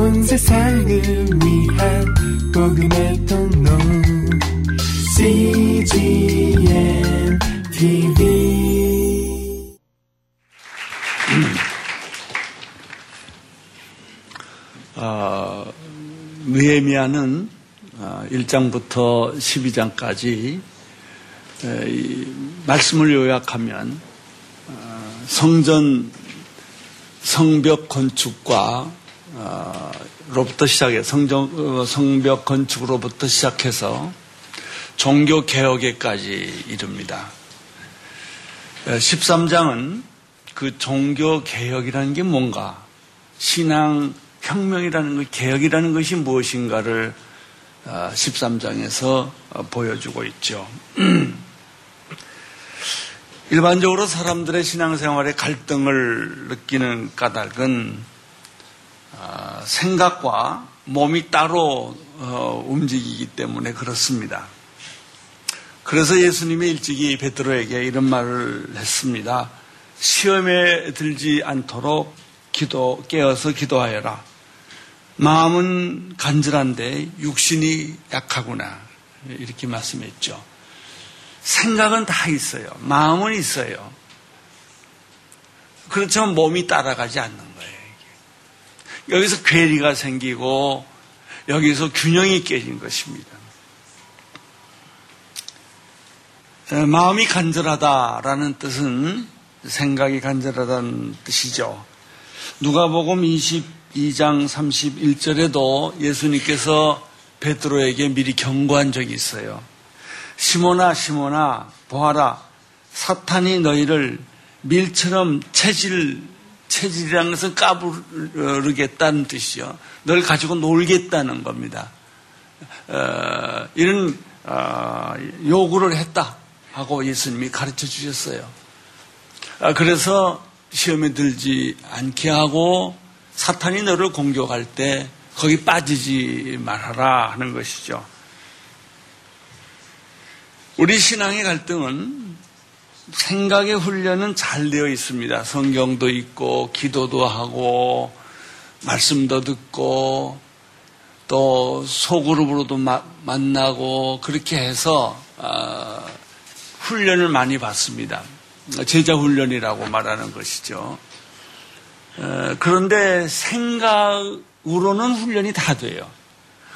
온 세상을 위한 복음의 통로. CGM TV 어, 느헤미야는 1장부터 12장까지 말씀을 요약하면 어, 성전 성벽 건축과 어, 로부터 시작해 성정, 어, 성벽 건축으로부터 시작해서 종교 개혁에까지 이릅니다. 13장은 그 종교 개혁이라는 게 뭔가, 신앙 혁명이라는 것, 개혁이라는 것이 무엇인가를 13장에서 보여주고 있죠. 일반적으로 사람들의 신앙생활에 갈등을 느끼는 까닭은 아, 생각과 몸이 따로 어, 움직이기 때문에 그렇습니다. 그래서 예수님이 일찍이 베드로에게 이런 말을 했습니다. 시험에 들지 않도록 기도 깨어서 기도하여라. 마음은 간절한데 육신이 약하구나. 이렇게 말씀했죠. 생각은 다 있어요. 마음은 있어요. 그렇지만 몸이 따라가지 않는 거예요. 여기서 괴리가 생기고 여기서 균형이 깨진 것입니다. 마음이 간절하다라는 뜻은 생각이 간절하다는 뜻이죠. 누가복음 22장 31절에도 예수님께서 베드로에게 미리 경고한 적이 있어요. 시모나 시모나 보아라 사탄이 너희를 밀처럼 체질 체질이라는 것은 까부르겠다는 뜻이요. 널 가지고 놀겠다는 겁니다. 어, 이런 어, 요구를 했다 하고 예수님이 가르쳐 주셨어요. 아, 그래서 시험에 들지 않게 하고 사탄이 너를 공격할 때 거기 빠지지 말아라 하는 것이죠. 우리 신앙의 갈등은 생각의 훈련은 잘 되어 있습니다. 성경도 있고, 기도도 하고, 말씀도 듣고, 또 소그룹으로도 마, 만나고, 그렇게 해서, 어, 훈련을 많이 받습니다. 제자 훈련이라고 말하는 것이죠. 어, 그런데 생각으로는 훈련이 다 돼요.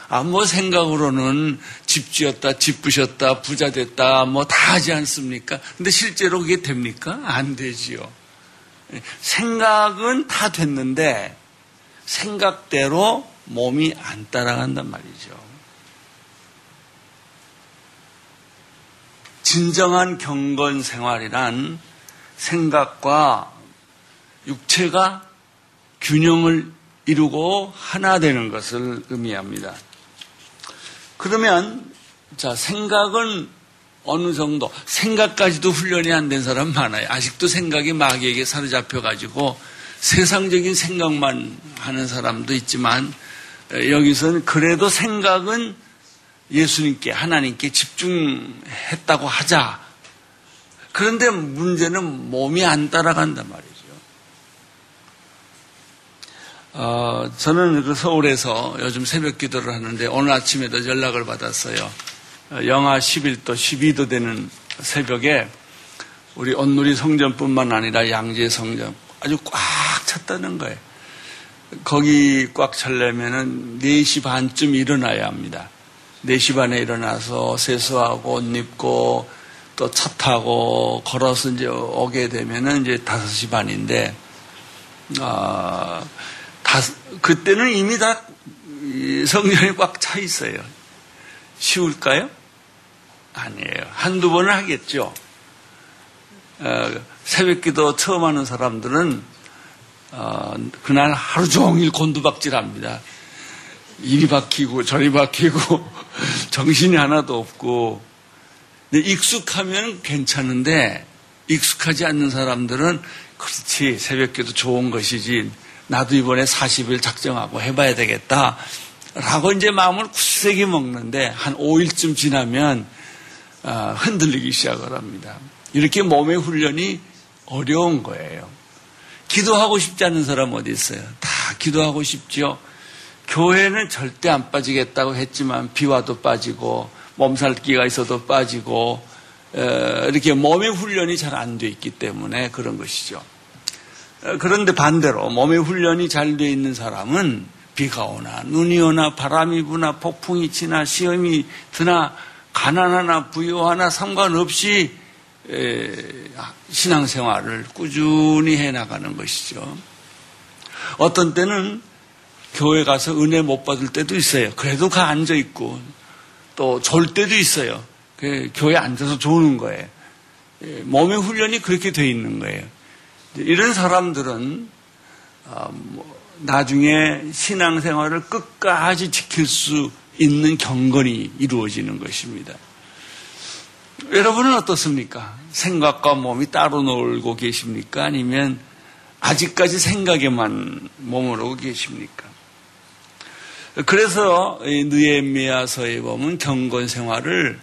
아, 뭐 생각으로는 집 지었다, 집 부셨다, 부자 됐다, 뭐 다 하지 않습니까? 근데 실제로 그게 됩니까? 안 되지요. 생각은 다 됐는데 생각대로 몸이 안 따라간단 말이죠. 진정한 경건 생활이란 생각과 육체가 균형을 이루고 하나 되는 것을 의미합니다. 그러면 자 생각은 어느 정도 생각까지도 훈련이 안 된 사람 많아요. 아직도 생각이 마귀에게 사로잡혀 가지고 세상적인 생각만 하는 사람도 있지만 여기서는 그래도 생각은 예수님께 하나님께 집중했다고 하자. 그런데 문제는 몸이 안 따라간단 말이에요. 어, 저는 그 서울에서 요즘 새벽 기도를 하는데 오늘 아침에도 연락을 받았어요. 어, 영하 11도, 12도 되는 새벽에 우리 온누리 성전뿐만 아니라 양재 성전 아주 꽉 찼다는 거예요. 거기 꽉 찰려면은 4시 반쯤 일어나야 합니다. 4시 반에 일어나서 세수하고 옷 입고 또 차 타고 걸어서 이제 오게 되면은 이제 5시 반인데, 아, 어, 다, 그때는 이미 다 성전이 꽉 차 있어요. 쉬울까요? 아니에요. 한두 번은 하겠죠. 어, 새벽 기도 처음 하는 사람들은 어, 그날 하루 종일 곤두박질 합니다. 이리 박히고 저리 박히고 정신이 하나도 없고 근데 익숙하면 괜찮은데 익숙하지 않는 사람들은 그렇지 새벽 기도 좋은 것이지 나도 이번에 40일 작정하고 해봐야 되겠다. 라고 이제 마음을 굳세게 먹는데 한 5일쯤 지나면 아, 흔들리기 시작을 합니다. 이렇게 몸의 훈련이 어려운 거예요. 기도하고 싶지 않은 사람 어디 있어요? 다 기도하고 싶죠. 교회는 절대 안 빠지겠다고 했지만 비와도 빠지고 몸살기가 있어도 빠지고 이렇게 몸의 훈련이 잘 안 돼 있기 때문에 그런 것이죠. 그런데 반대로 몸의 훈련이 잘 돼 있는 사람은 비가 오나 눈이 오나 바람이 부나 폭풍이 치나 시험이 드나 가난하나 부유하나 상관없이 신앙생활을 꾸준히 해나가는 것이죠. 어떤 때는 교회 가서 은혜 못 받을 때도 있어요. 그래도 가 앉아 있고 또 졸 때도 있어요. 그 교회 앉아서 조는 거예요. 몸의 훈련이 그렇게 돼 있는 거예요. 이런 사람들은 아, 뭐 나중에 신앙생활을 끝까지 지킬 수 있는 경건이 이루어지는 것입니다. 여러분은 어떻습니까? 생각과 몸이 따로 놀고 계십니까? 아니면 아직까지 생각에만 머무르고 계십니까? 그래서 느에미아서에 보면 경건 생활을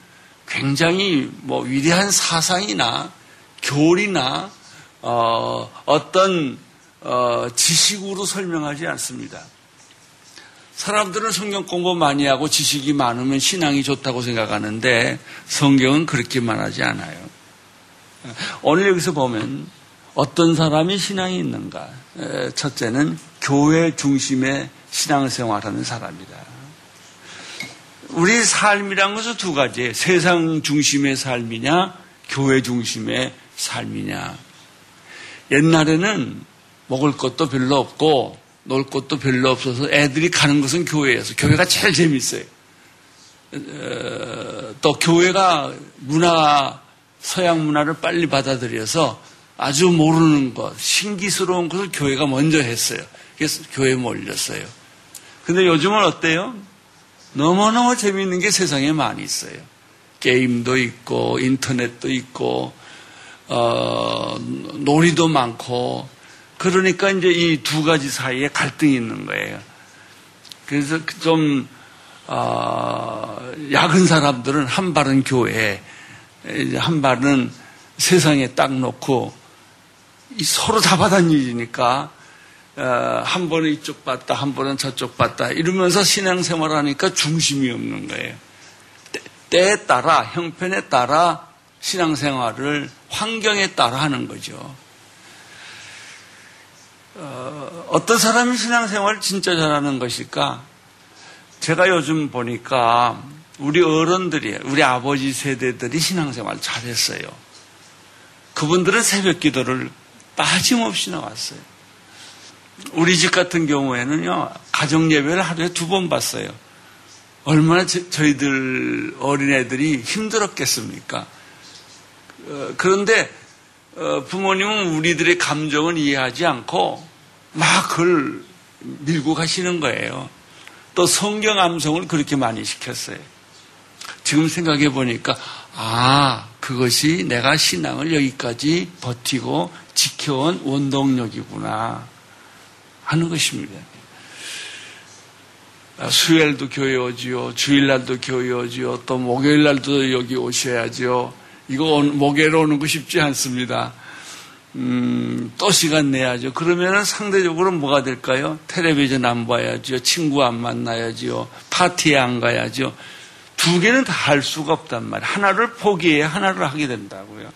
굉장히 뭐 위대한 사상이나 교리나 어, 어떤 어, 지식으로 설명하지 않습니다. 사람들은 성경 공부 많이 하고 지식이 많으면 신앙이 좋다고 생각하는데 성경은 그렇게 말하지 않아요. 오늘 여기서 보면 어떤 사람이 신앙이 있는가? 첫째는 교회 중심의 신앙생활하는 사람이다. 우리 삶이란 것은 두 가지. 세상 중심의 삶이냐, 교회 중심의 삶이냐. 옛날에는 먹을 것도 별로 없고 놀 곳도 별로 없어서 애들이 가는 것은 교회에서 교회가 제일 재밌어요. 어, 또 교회가 문화 서양 문화를 빨리 받아들여서 아주 모르는 것, 신기스러운 것을 교회가 먼저 했어요. 그래서 교회에 몰렸어요. 근데 요즘은 어때요? 너무너무 재미있는 게 세상에 많이 있어요. 게임도 있고, 인터넷도 있고, 어, 놀이도 많고, 그러니까 이제 이 두 가지 사이에 갈등이 있는 거예요. 그래서 좀, 어, 약은 사람들은 한 발은 교회에, 한 발은 세상에 딱 놓고, 서로 잡아다니니까, 어, 한 번은 이쪽 봤다, 한 번은 저쪽 봤다, 이러면서 신앙생활 하니까 중심이 없는 거예요. 때에 따라, 형편에 따라 신앙생활을 환경에 따라 하는 거죠. 어, 어떤 사람이 신앙생활을 진짜 잘하는 것일까? 제가 요즘 보니까 우리 어른들이, 우리 아버지 세대들이 신앙생활 잘했어요. 그분들은 새벽 기도를 빠짐없이 나왔어요. 우리 집 같은 경우에는요, 가정 예배를 하루에 두 번 봤어요. 얼마나 저, 희들 어린애들이 힘들었겠습니까? 어, 그런데 어, 부모님은 우리들의 감정을 이해하지 않고 막 그걸 밀고 가시는 거예요. 또 성경 암송을 그렇게 많이 시켰어요. 지금 생각해 보니까 아 그것이 내가 신앙을 여기까지 버티고 지켜온 원동력이구나 하는 것입니다. 아, 수요일도 교회 오지요, 주일날도 교회 오지요, 또 목요일날도 여기 오셔야죠. 이거 목요일 오는 거 쉽지 않습니다. 음, 또 시간 내야죠. 그러면 상대적으로 뭐가 될까요? 텔레비전 안 봐야죠. 친구 안 만나야죠. 파티에 안 가야죠. 두 개는 다 할 수가 없단 말이에요. 하나를 포기해야 하나를 하게 된다고요.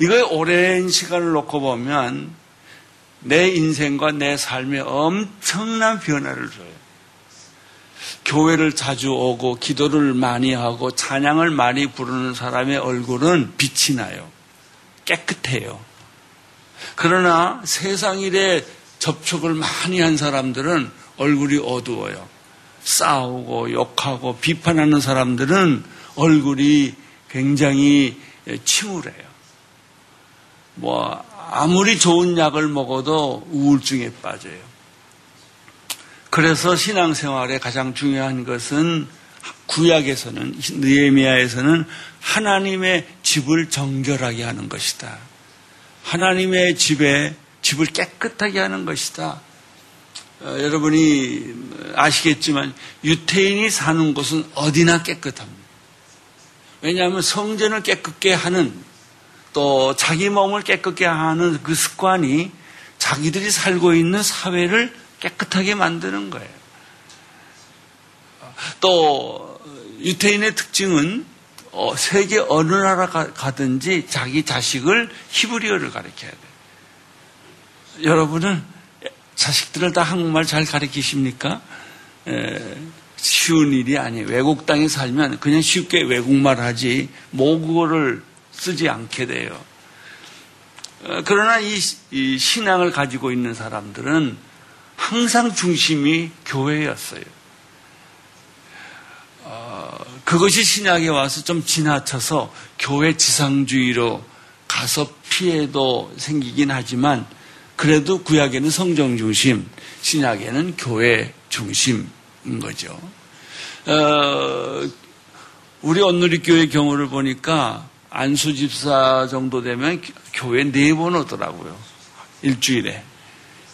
이거에 오랜 시간을 놓고 보면 내 인생과 내 삶에 엄청난 변화를 줘요. 교회를 자주 오고 기도를 많이 하고 찬양을 많이 부르는 사람의 얼굴은 빛이 나요. 깨끗해요. 그러나 세상 일에 접촉을 많이 한 사람들은 얼굴이 어두워요. 싸우고 욕하고 비판하는 사람들은 얼굴이 굉장히 침울해요. 뭐 아무리 좋은 약을 먹어도 우울증에 빠져요. 그래서 신앙생활에 가장 중요한 것은 구약에서는 느에미아에서는 하나님의 집을 정결하게 하는 것이다. 하나님의 집에 집을 깨끗하게 하는 것이다. 어, 여러분이 아시겠지만 유태인이 사는 곳은 어디나 깨끗합니다. 왜냐하면 성전을 깨끗게 하는 또 자기 몸을 깨끗게 하는 그 습관이 자기들이 살고 있는 사회를 깨끗하게 만드는 거예요. 또 유태인의 특징은 어, 세계 어느 나라 가, 든지 자기 자식을 히브리어를 가르쳐야 돼. 여러분은 자식들을 다 한국말 잘 가르치십니까? 에, 쉬운 일이 아니에요. 외국 땅에 살면 그냥 쉽게 외국말 하지 모국어를 쓰지 않게 돼요. 어, 그러나 이, 이 신앙을 가지고 있는 사람들은 항상 중심이 교회였어요. 어, 그것이 신약에 와서 좀 지나쳐서 교회 지상주의로 가서 피해도 생기긴 하지만 그래도 구약에는 성정 중심, 신약에는 교회 중심인 거죠. 어, 우리 온누리교회 경우를 보니까 안수 집사 정도 되면 교회 네 번 오더라고요. 일주일에.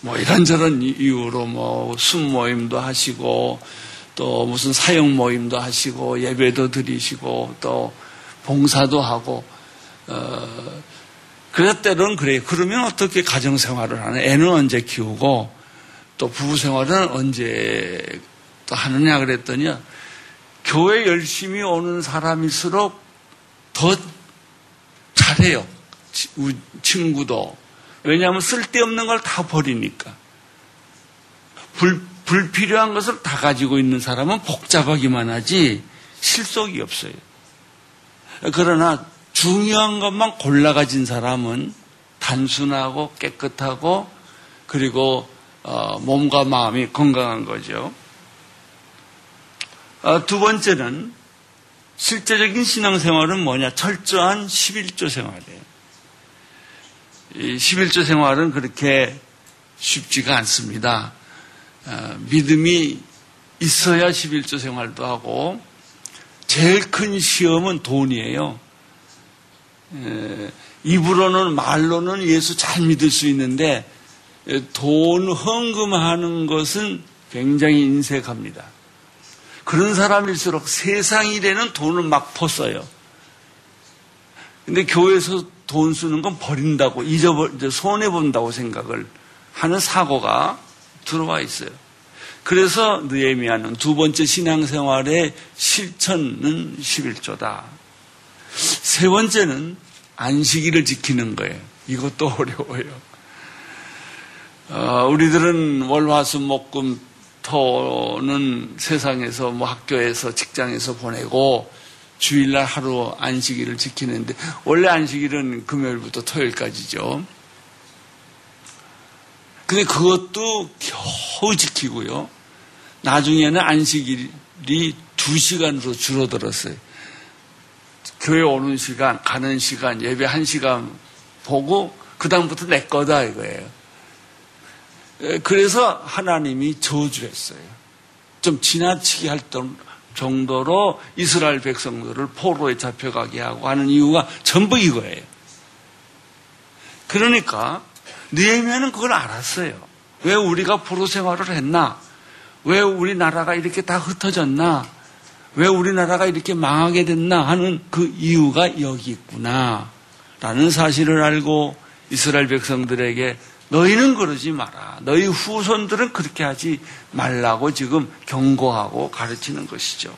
뭐 이런저런 이유로 뭐 순모임도 하시고 또 무슨 사형 모임도 하시고 예배도 드리시고 또 봉사도 하고 어 그럴 때는 그래요. 그러면 어떻게 가정 생활을 하나? 애는 언제 키우고 또 부부 생활은 언제 또 하느냐 그랬더니 교회 열심히 오는 사람일수록 더 잘해요. 친구도. 왜냐하면 쓸데없는 걸 다 버리니까. 불, 불필요한 것을 다 가지고 있는 사람은 복잡하기만 하지 실속이 없어요. 그러나 중요한 것만 골라 가진 사람은 단순하고 깨끗하고 그리고 어, 몸과 마음이 건강한 거죠. 어, 두 번째는 실제적인 신앙생활은 뭐냐? 철저한 11조 생활이에요. 이 11조 생활은 그렇게 쉽지가 않습니다. 어, 믿음이 있어야 11조 생활도 하고 제일 큰 시험은 돈이에요. 입으로는 말로는 예수 잘 믿을 수 있는데 돈 헌금하는 것은 굉장히 인색합니다. 그런 사람일수록 세상 일에는 돈을 막 퍼써요. 근데 교회에서 돈 쓰는 건 버린다고 잊어버 손해 본다고 생각을 하는 사고가 들어와 있어요. 그래서 느에미아는 두 번째 신앙생활의 실천은 11조다. 세 번째는 안식일을 지키는 거예요. 이것도 어려워요. 어, 우리들은 월화수목금 토는 세상에서 뭐 학교에서 직장에서 보내고 주일날 하루 안식일을 지키는데 원래 안식일은 금요일부터 토요일까지죠. 근데 그것도 겨우 지키고요. 나중에는 안식일이 두 시간으로 줄어들었어요. 교회 오는 시간, 가는 시간, 예배 한 시간 보고 그다음부터 내 거다 이거예요. 그래서 하나님이 저주했어요. 좀 지나치게 할 정도로 이스라엘 백성들을 포로에 잡혀가게 하고 하는 이유가 전부 이거예요. 그러니까 느헤미야는 그걸 알았어요. 왜 우리가 포로 생활을 했나? 왜 우리나라가 이렇게 다 흩어졌나? 왜 우리나라가 이렇게 망하게 됐나 하는 그 이유가 여기 있구나. 라는 사실을 알고 이스라엘 백성들에게 너희는 그러지 마라. 너희 후손들은 그렇게 하지 말라고 지금 경고하고 가르치는 것이죠.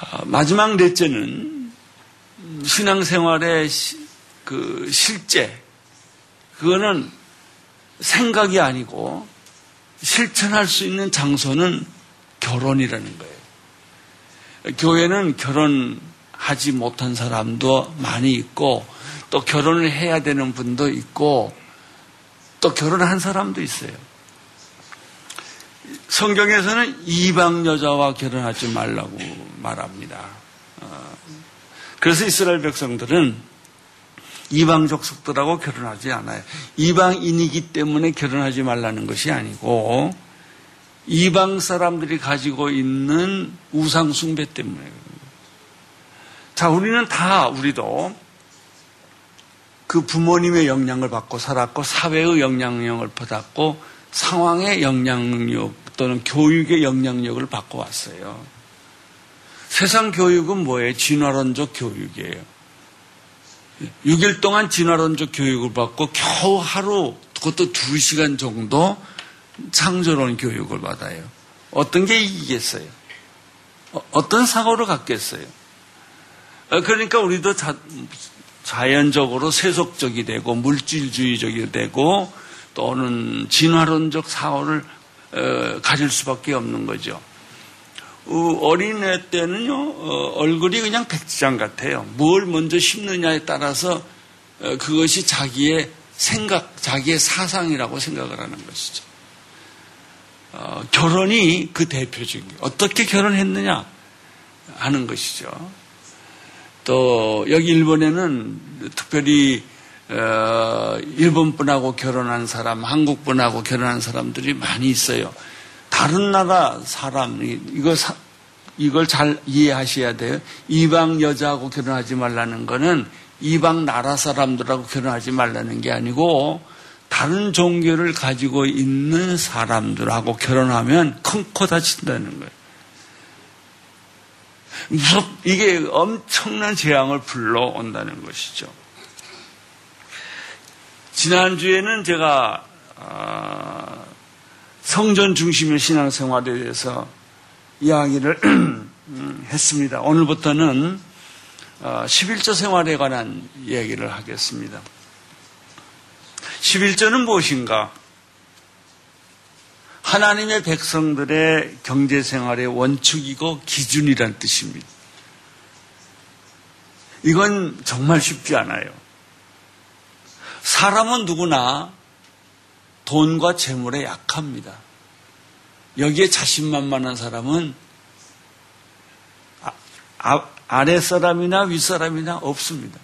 아, 마지막 넷째는 신앙생활의 그 실제, 그거는 생각이 아니고 실천할 수 있는 장소는 결혼이라는 거예요. 교회는 결혼하지 못한 사람도 많이 있고 또 결혼을 해야 되는 분도 있고 또 결혼한 사람도 있어요. 성경에서는 이방 여자와 결혼하지 말라고 말합니다. 어, 그래서 이스라엘 백성들은 이방 족속들하고 결혼하지 않아요. 이방인이기 때문에 결혼하지 말라는 것이 아니고 이방 사람들이 가지고 있는 우상 숭배 때문에. 자, 우리는 다 우리도 그 부모님의 영향을 받고 살았고 사회의 영향력을 받았고 상황의 영향력 또는 교육의 영향력을 받고 왔어요. 세상 교육은 뭐예요? 진화론적 교육이에요. 6일 동안 진화론적 교육을 받고 겨우 하루, 그것도 2시간 정도 창조론 교육을 받아요. 어떤 게 이기겠어요? 어, 떤 사고를 갖겠어요? 어, 그러니까 우리도 자, 자연적으로 세속적이 되고 물질주의적이 되고 또는 진화론적 사고를 어, 가질 수밖에 없는 거죠. 어린애 때는요 얼굴이 그냥 백지장 같아요. 뭘 먼저 심느냐에 따라서 그것이 자기의 생각, 자기의 사상이라고 생각을 하는 것이죠. 어, 결혼이 그 대표적인 어떻게 결혼했느냐 하는 것이죠. 또 여기 일본에는 특별히 어, 일본 분하고 결혼한 사람, 한국 분하고 결혼한 사람들이 많이 있어요. 다른 나라 사람 이거 사, 이걸 잘 이해하셔야 돼요. 이방 여자하고 결혼하지 말라는 거는 이방 나라 사람들하고 결혼하지 말라는 게 아니고 다른 종교를 가지고 있는 사람들하고 결혼하면 큰 코 다친다는 거예요. 이게 엄청난 재앙을 불러온다는 것이죠. 지난주에는 제가, 아, 성전 중심의 신앙생활에 대해서 이야기를 했습니다. 오늘부터는 11조 어, 생활에 관한 이야기를 하겠습니다. 11조는 무엇인가? 하나님의 백성들의 경제 생활의 원칙이고 기준이란 뜻입니다. 이건 정말 쉽지 않아요. 사람은 누구나 돈과 재물에 약합니다. 여기에 자신만만한 사람은 아, 아, 아래 사람이나 윗 사람이나 없습니다.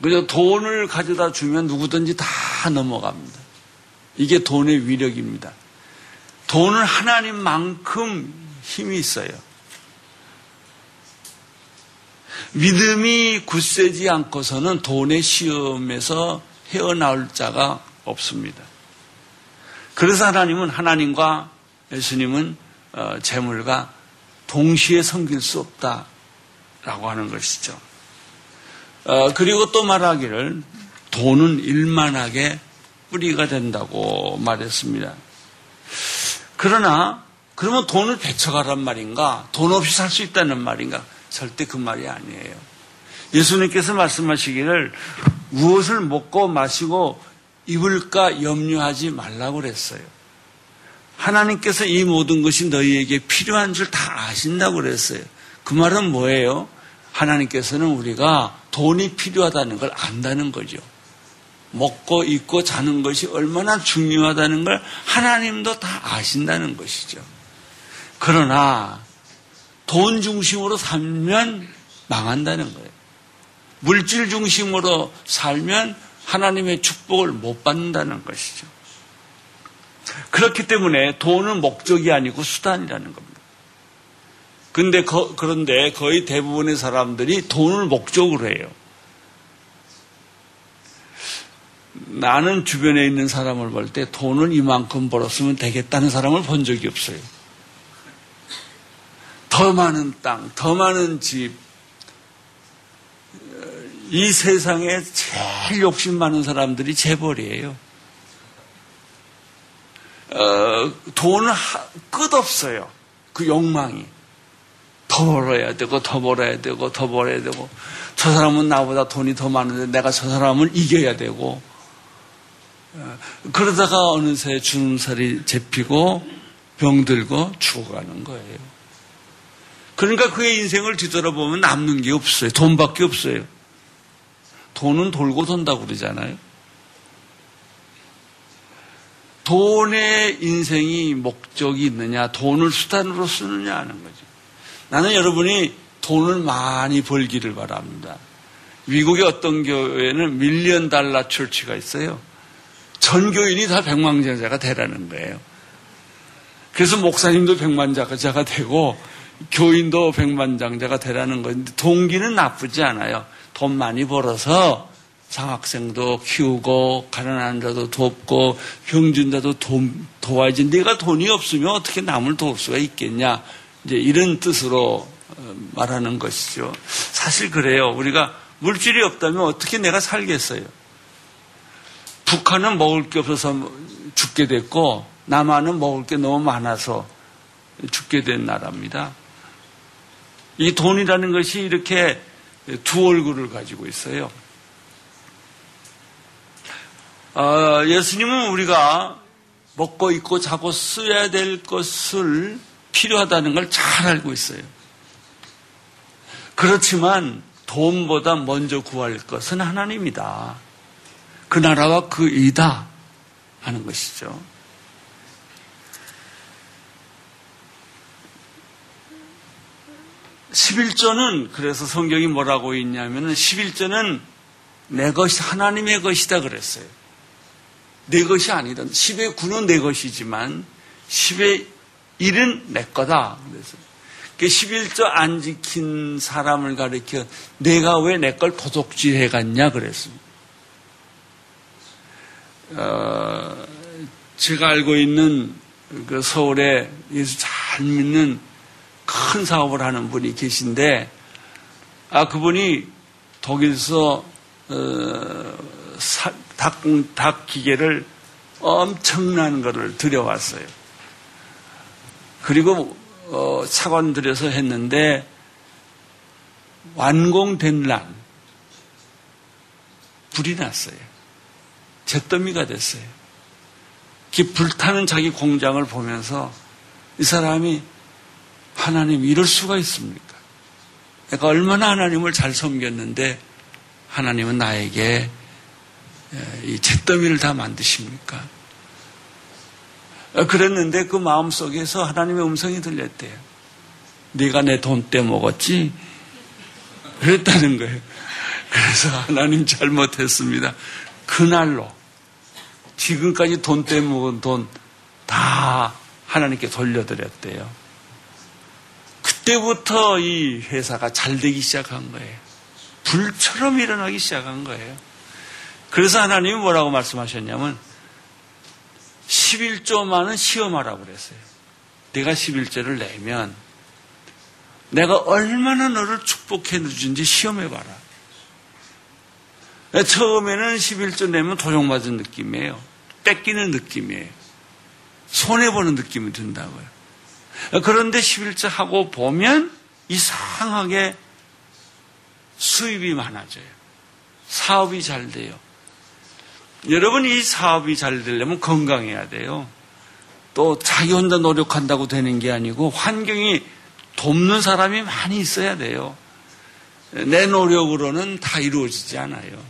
그냥 돈을 가져다 주면 누구든지 다 넘어갑니다. 이게 돈의 위력입니다. 돈은 하나님만큼 힘이 있어요. 믿음이 굳세지 않고서는 돈의 시험에서 헤어나올 자가 없습니다. 그래서 하나님은 하나님과 예수님은 어, 재물과 동시에 섬길 수 없다라고 하는 것이죠. 어, 그리고 또 말하기를 돈은 일만하게 뿌리가 된다고 말했습니다. 그러나 그러면 돈을 배척하란 말인가? 돈 없이 살 수 있다는 말인가? 절대 그 말이 아니에요. 예수님께서 말씀하시기를 무엇을 먹고 마시고 입을까 염려하지 말라고 그랬어요. 하나님께서 이 모든 것이 너희에게 필요한 줄 다 아신다고 그랬어요. 그 말은 뭐예요? 하나님께서는 우리가 돈이 필요하다는 걸 안다는 거죠. 먹고 입고 자는 것이 얼마나 중요하다는 걸 하나님도 다 아신다는 것이죠. 그러나 돈 중심으로 살면 망한다는 거예요. 물질 중심으로 살면 하나님의 축복을 못 받는다는 것이죠. 그렇기 때문에 돈은 목적이 아니고 수단이라는 겁니다. 근데 거, 그런데 거의 대부분의 사람들이 돈을 목적으로 해요. 나는 주변에 있는 사람을 볼 때 돈을 이만큼 벌었으면 되겠다는 사람을 본 적이 없어요. 더 많은 땅, 더 많은 집, 이 세상에 제일 욕심 많은 사람들이 재벌이에요. 어, 돈은 끝없어요. 그 욕망이. 더 벌어야 되고 더 벌어야 되고 더 벌어야 되고 저 사람은 나보다 돈이 더 많은데 내가 저 사람을 이겨야 되고 어, 그러다가 어느새 주름살이 잡히고 병들고 죽어가는 거예요. 그러니까 그의 인생을 뒤돌아보면 남는 게 없어요. 돈밖에 없어요. 돈은 돌고 돈다고 그러잖아요. 돈의 인생이 목적이 있느냐, 돈을 수단으로 쓰느냐 하는 거죠. 나는 여러분이 돈을 많이 벌기를 바랍니다. 미국의 어떤 교회는 밀리언 달러 철치가 있어요. 전 교인이 다 백만장자가 되라는 거예요. 그래서 목사님도 백만장자가 되고 교인도 백만장자가 되라는 건데 동기는 나쁘지 않아요. 돈 많이 벌어서 장학생도 키우고 가난한 자도 돕고 병든 자도 도, 도와야지 네가 돈이 없으면 어떻게 남을 도울 수가 있겠냐 이제 이런 뜻으로 어, 말하는 것이죠. 사실 그래요. 우리가 물질이 없다면 어떻게 내가 살겠어요? 북한은 먹을 게 없어서 죽게 됐고 남한은 먹을 게 너무 많아서 죽게 된 나라입니다. 이 돈이라는 것이 이렇게 두 얼굴을 가지고 있어요. 어, 예수님은 우리가 먹고 입고 자고 써야 될 것을 필요하다는 걸 잘 알고 있어요. 그렇지만 돈보다 먼저 구할 것은 하나님이다. 그 나라와 그 이다 하는 것이죠. 11조는 그래서 성경이 뭐라고 있냐면은 11조는 내 것이 하나님의 것이다 그랬어요. 내 것이 아니다. 10의 9는 내 것이지만 10의 1은 내 거다. 그래서 11조 안 지킨 사람을 가리켜 내가 왜 내 걸 도둑질해 갔냐 그랬습니다. 어, 제가 알고 있는 그 서울에 예수 잘 믿는 큰 사업을 하는 분이 계신데, 아, 그분이 독일서, 어, 사, 닭, 닭 기계를 엄청난 거를 들여왔어요. 그리고, 어, 차관 들여서 했는데, 완공된 날, 불이 났어요. 잿더미가 됐어요. 불타는 자기 공장을 보면서 이 사람이 하나님 이럴 수가 있습니까? 내가 얼마나 하나님을 잘 섬겼는데 하나님은 나에게 이 잿더미를 다 만드십니까? 그랬는데 그 마음 속에서 하나님의 음성이 들렸대요. 네가 내 돈 떼 먹었지? 그랬다는 거예요. 그래서 하나님 잘못했습니다. 그날로 지금까지 돈 떼먹은 돈 다 하나님께 돌려드렸대요. 그때부터 이 회사가 잘 되기 시작한 거예요. 불처럼 일어나기 시작한 거예요. 그래서 하나님이 뭐라고 말씀하셨냐면 11조만은 시험하라고 그랬어요. 내가 11조를 내면 내가 얼마나 너를 축복해 주는지 시험해봐라. 처음에는 11조 내면 도용맞은 느낌이에요. 뺏기는 느낌이에요. 손해보는 느낌이 든다고요. 그런데 11조 하고 보면 이상하게 수입이 많아져요. 사업이 잘 돼요. 여러분 이 사업이 잘 되려면 건강해야 돼요. 또 자기 혼자 노력한다고 되는 게 아니고 환경이 돕는 사람이 많이 있어야 돼요. 내 노력으로는 다 이루어지지 않아요.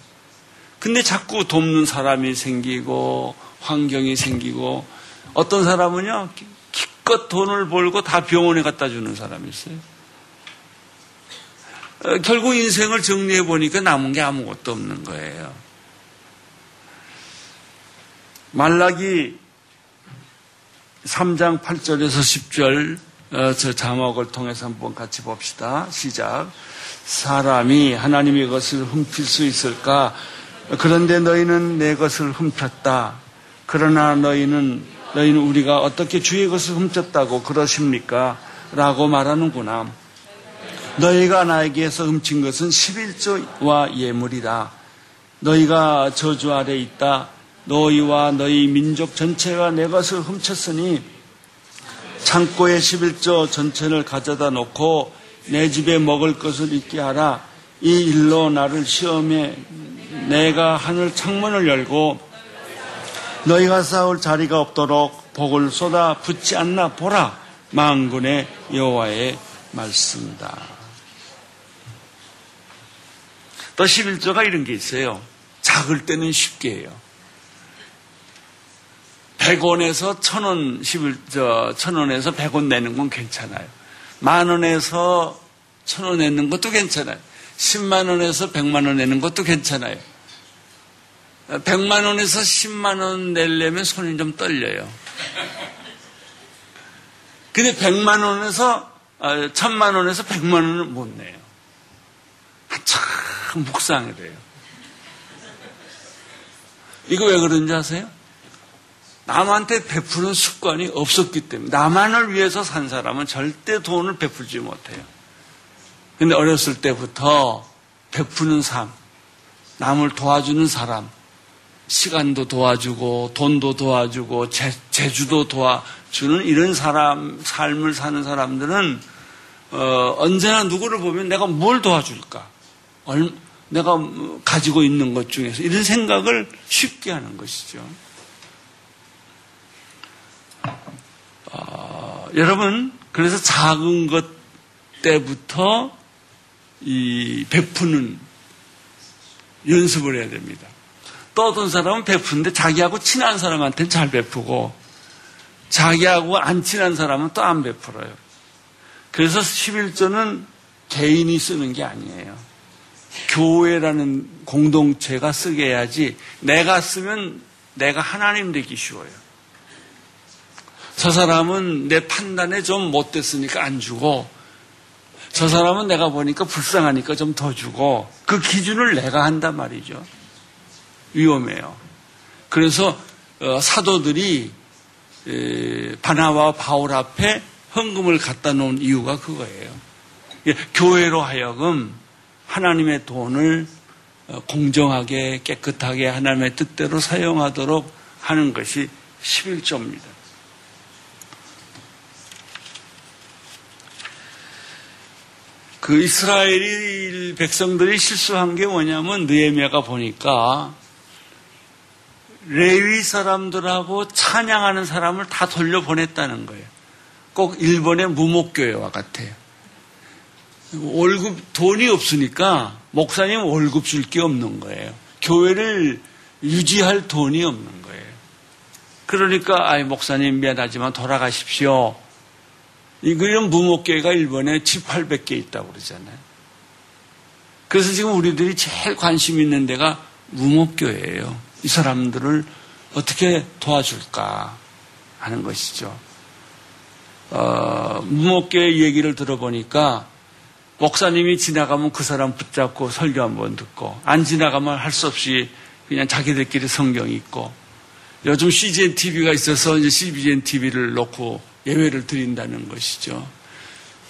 근데 자꾸 돕는 사람이 생기고 환경이 생기고 어떤 사람은요 기껏 돈을 벌고 다 병원에 갖다 주는 사람이 있어요. 어, 결국 인생을 정리해 보니까 남은 게 아무것도 없는 거예요. 말라기 3장 8절에서 10절 어, 저 자막을 통해서 한번 같이 봅시다. 시작. 사람이 하나님의 것을 훔칠 수 있을까? 그런데 너희는 내 것을 훔쳤다. 그러나 너희는 너희는 우리가 어떻게 주의 것을 훔쳤다고 그러십니까? 라고 말하는구나. 너희가 나에게서 훔친 것은 11조와 예물이다. 너희가 저주 아래 있다. 너희와 너희 민족 전체가 내 것을 훔쳤으니 창고에 11조 전체를 가져다 놓고 내 집에 먹을 것을 있게 하라. 이 일로 나를 시험해 내가 하늘 창문을 열고 너희가 싸울 자리가 없도록 복을 쏟아 붓지 않나 보라. 망군의 여호와의 말씀이다. 또 11조가 이런 게 있어요. 작을 때는 쉽게 해요. 100원에서 1000원, 11조, 1000원에서 100원 내는 건 괜찮아요. 만원에서 1000원 내는 것도 괜찮아요. 10만원에서 100만원 내는 것도 괜찮아요. 100만 원에서 10만 원 내려면 손이 좀 떨려요. 근데 100만 원에서 1000만 아, 원에서 100만 원을 못 내요. 참 묵상이 돼요. 이거 왜 그런지 아세요? 남한테 베푸는 습관이 없었기 때문에 나만을 위해서 산 사람은 절대 돈을 베풀지 못해요. 근데 어렸을 때부터 베푸는 삶, 남을 도와주는 사람, 시간도 도와주고 돈도 도와주고 재, 재주도 도와주는 이런 사람 삶을 사는 사람들은 어, 언제나 누구를 보면 내가 뭘 도와줄까? 얼, 내가 가지고 있는 것 중에서 이런 생각을 쉽게 하는 것이죠. 어, 여러분, 그래서 작은 것 때부터 이 베푸는 연습을 해야 됩니다. 또 어떤 사람은 베푸는데 자기하고 친한 사람한테는 잘 베푸고 자기하고 안 친한 사람은 또 안 베풀어요. 그래서 11조는 개인이 쓰는 게 아니에요. 교회라는 공동체가 쓰게 해야지 내가 쓰면 내가 하나님 되기 쉬워요. 저 사람은 내 판단에 좀 못됐으니까 안 주고 저 사람은 내가 보니까 불쌍하니까 좀 더 주고 그 기준을 내가 한단 말이죠. 위험해요. 그래서 어, 사도들이 바나와 바울 앞에 헌금을 갖다 놓은 이유가 그거예요. 예, 교회로 하여금 하나님의 돈을 어, 공정하게 깨끗하게 하나님의 뜻대로 사용하도록 하는 것이 11조입니다. 그 이스라엘 백성들이 실수한 게 뭐냐면 느에미아가 보니까 레위 사람들하고 찬양하는 사람을 다 돌려보냈다는 거예요. 꼭 일본의 무목교회와 같아요. 월급, 돈이 없으니까 목사님 월급 줄 게 없는 거예요. 교회를 유지할 돈이 없는 거예요. 그러니까, 아이, 목사님 미안하지만 돌아가십시오. 이런 무목교회가 일본에 7, 800개 있다고 그러잖아요. 그래서 지금 우리들이 제일 관심 있는 데가 무목교회예요. 이 사람들을 어떻게 도와줄까 하는 것이죠. 어, 무목교회 얘기를 들어보니까 목사님이 지나가면 그 사람 붙잡고 설교 한번 듣고 안 지나가면 할 수 없이 그냥 자기들끼리 성경 읽고 요즘 CGN TV가 있어서 이제 CGN TV를 놓고 예외를 드린다는 것이죠.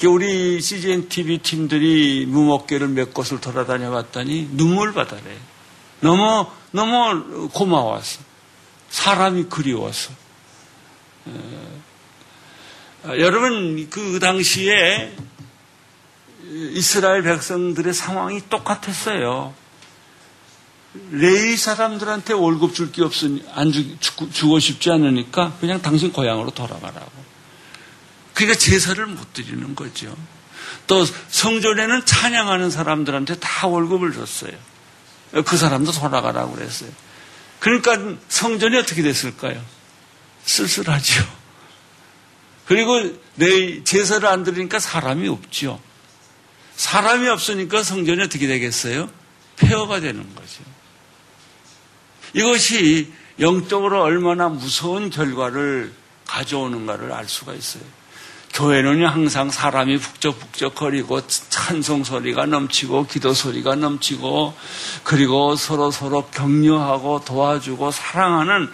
우리 CGN TV 팀들이 무목교를 몇 곳을 돌아다녀 봤더니 눈물 받아래. 너무 너무 고마워서 사람이 그리워서 어, 여러분 그 당시에 이스라엘 백성들의 상황이 똑같았어요. 레이 사람들한테 월급 줄 게 없으니 안 주, 주고 싶지 않으니까 그냥 당신 고향으로 돌아가라고. 그러니까 제사를 못 드리는 거죠. 또 성전에는 찬양하는 사람들한테 다 월급을 줬어요. 그 사람도 돌아가라고 그랬어요. 그러니까 성전이 어떻게 됐을까요? 쓸쓸하죠. 그리고 내 제사를 안 드리니까 사람이 없죠. 사람이 없으니까 성전이 어떻게 되겠어요? 폐허가 되는 거죠. 이것이 영적으로 얼마나 무서운 결과를 가져오는가를 알 수가 있어요. 교회는 항상 사람이 북적북적거리고 찬송 소리가 넘치고 기도 소리가 넘치고 그리고 서로 서로 격려하고 도와주고 사랑하는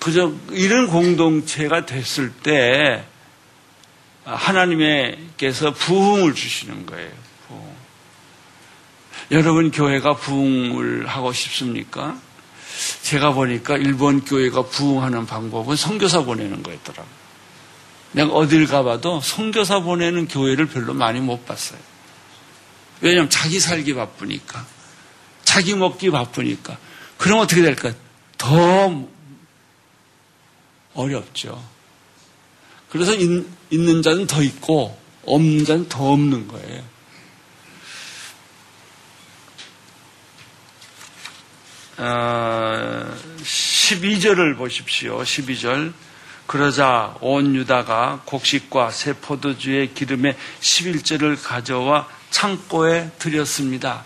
그저 이런 공동체가 됐을 때 하나님께서 부흥을 주시는 거예요. 부흥. 여러분 교회가 부흥을 하고 싶습니까? 제가 보니까 일본 교회가 부흥하는 방법은 선교사 보내는 거였더라고요. 내가 어딜 가봐도 선교사 보내는 교회를 별로 많이 못 봤어요. 왜냐하면 자기 살기 바쁘니까. 자기 먹기 바쁘니까. 그럼 어떻게 될까? 더 어렵죠. 그래서 있, 는 자는 더 있고 없는 자는 더 없는 거예요. 어, 12절을 보십시오. 12절. 그러자 온 유다가 곡식과 새 포도주의 기름에 11절을 가져와 창고에 들였습니다.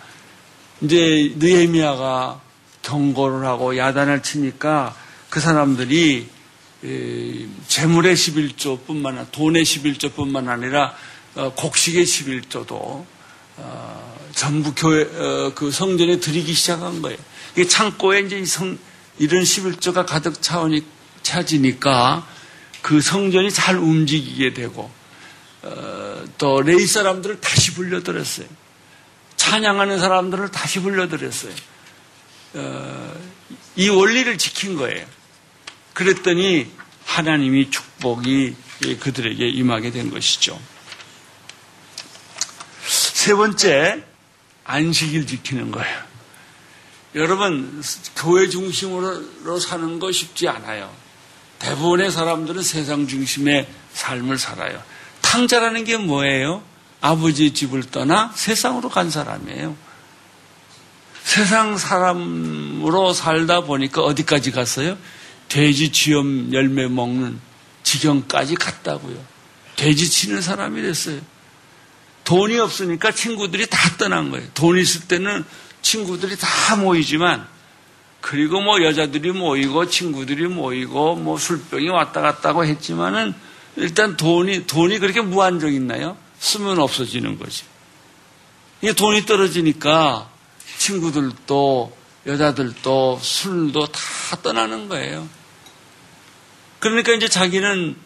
이제 느헤미야가 경고를 하고 야단을 치니까 그 사람들이 재물의 11조뿐만 아니라 돈의 11조뿐만 아니라 어, 곡식의 11조도 어, 전부 교회 어, 그 성전에 드리기 시작한 거예요. 이게 창고에 이제 성, 이런 11조가 가득 차오니 찾으니까 그 성전이 잘 움직이게 되고 어, 또 레이 사람들을 다시 불려들었어요. 찬양하는 사람들을 다시 불려들었어요. 어, 이 원리를 지킨 거예요. 그랬더니 하나님이 축복이 그들에게 임하게 된 것이죠. 세 번째, 안식일 지키는 거예요. 여러분, 교회 중심으로 사는 거 쉽지 않아요. 대부분의 사람들은 세상 중심의 삶을 살아요. 탕자라는 게 뭐예요? 아버지 집을 떠나 세상으로 간 사람이에요. 세상 사람으로 살다 보니까 어디까지 갔어요? 돼지 쥐염 열매 먹는 지경까지 갔다고요. 돼지 치는 사람이 됐어요. 돈이 없으니까 친구들이 다 떠난 거예요. 돈 있을 때는 친구들이 다 모이지만 그리고 뭐 여자들이 모이고 친구들이 모이고 뭐 술병이 왔다 갔다고 했지만은 일단 돈이 돈이 그렇게 무한정 있나요? 쓰면 없어지는 거지. 이게 돈이 떨어지니까 친구들도 여자들도 술도 다 떠나는 거예요. 그러니까 이제 자기는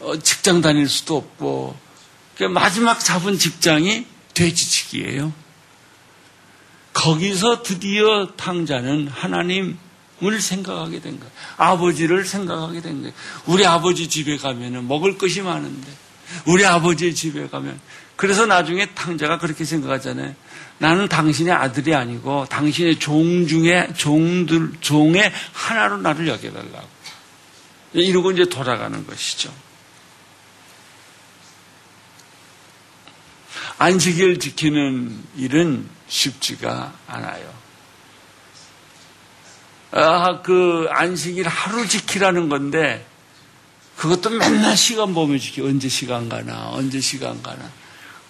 어, 직장 다닐 수도 없고 그러니까 마지막 잡은 직장이 돼지치기예요. 거기서 드디어 탕자는 하나님을 생각하게 된 거예요. 아버지를 생각하게 된 거예요. 우리 아버지 집에 가면 먹을 것이 많은데, 우리 아버지 집에 가면, 그래서 나중에 탕자가 그렇게 생각하잖아요. 나는 당신의 아들이 아니고 당신의 종 중에 종들, 종의 하나로 나를 여겨달라고. 이러고 이제 돌아가는 것이죠. 안식일 지키는 일은 쉽지가 않아요. 아, 그 안식일 하루 지키라는 건데 그것도 맨날 시간 보면 지키 언제 시간 가나 언제 시간 가나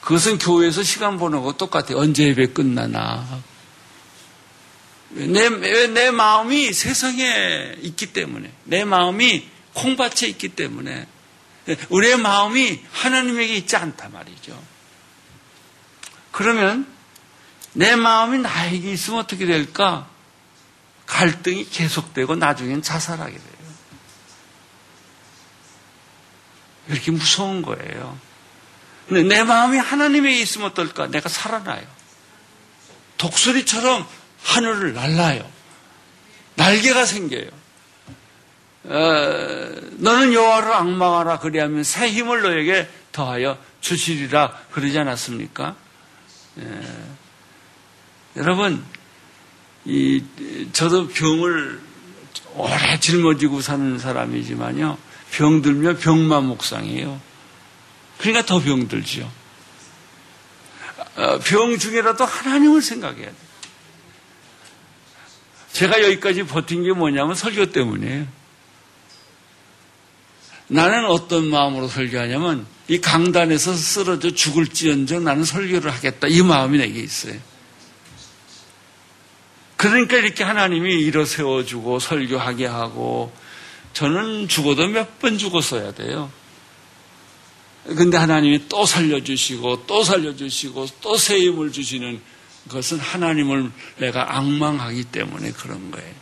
그것은 교회에서 시간 보는 거 똑같아요. 언제 예배 끝나나 내, 내 마음이 세상에 있기 때문에 내 마음이 콩밭에 있기 때문에 우리의 마음이 하나님에게 있지 않단 말이죠. 그러면 내 마음이 나에게 있으면 어떻게 될까? 갈등이 계속되고 나중엔 자살하게 돼요. 이렇게 무서운 거예요. 근데 내 마음이 하나님에게 있으면 어떨까? 내가 살아나요. 독수리처럼 하늘을 날라요. 날개가 생겨요. 어, 너는 여호와를 악망하라 그리하면 새 힘을 너에게 더하여 주시리라 그러지 않았습니까? 예. 여러분, 이, 저도 병을 오래 짊어지고 사는 사람이지만요. 병 들면 병만 묵상해요. 그러니까 더 병들죠. 어, 병 중에라도 하나님을 생각해야 돼요. 제가 여기까지 버틴 게 뭐냐면 설교 때문이에요. 나는 어떤 마음으로 설교하냐면 이 강단에서 쓰러져 죽을지언정 나는 설교를 하겠다. 이 마음이 내게 있어요. 그러니까 이렇게 하나님이 일어 세워주고 설교하게 하고 저는 죽어도 몇 번 죽었어야 돼요. 근데 하나님이 또 살려주시고 또 살려주시고 또새 힘을 주시는 것은 하나님을 내가 악망하기 때문에 그런 거예요.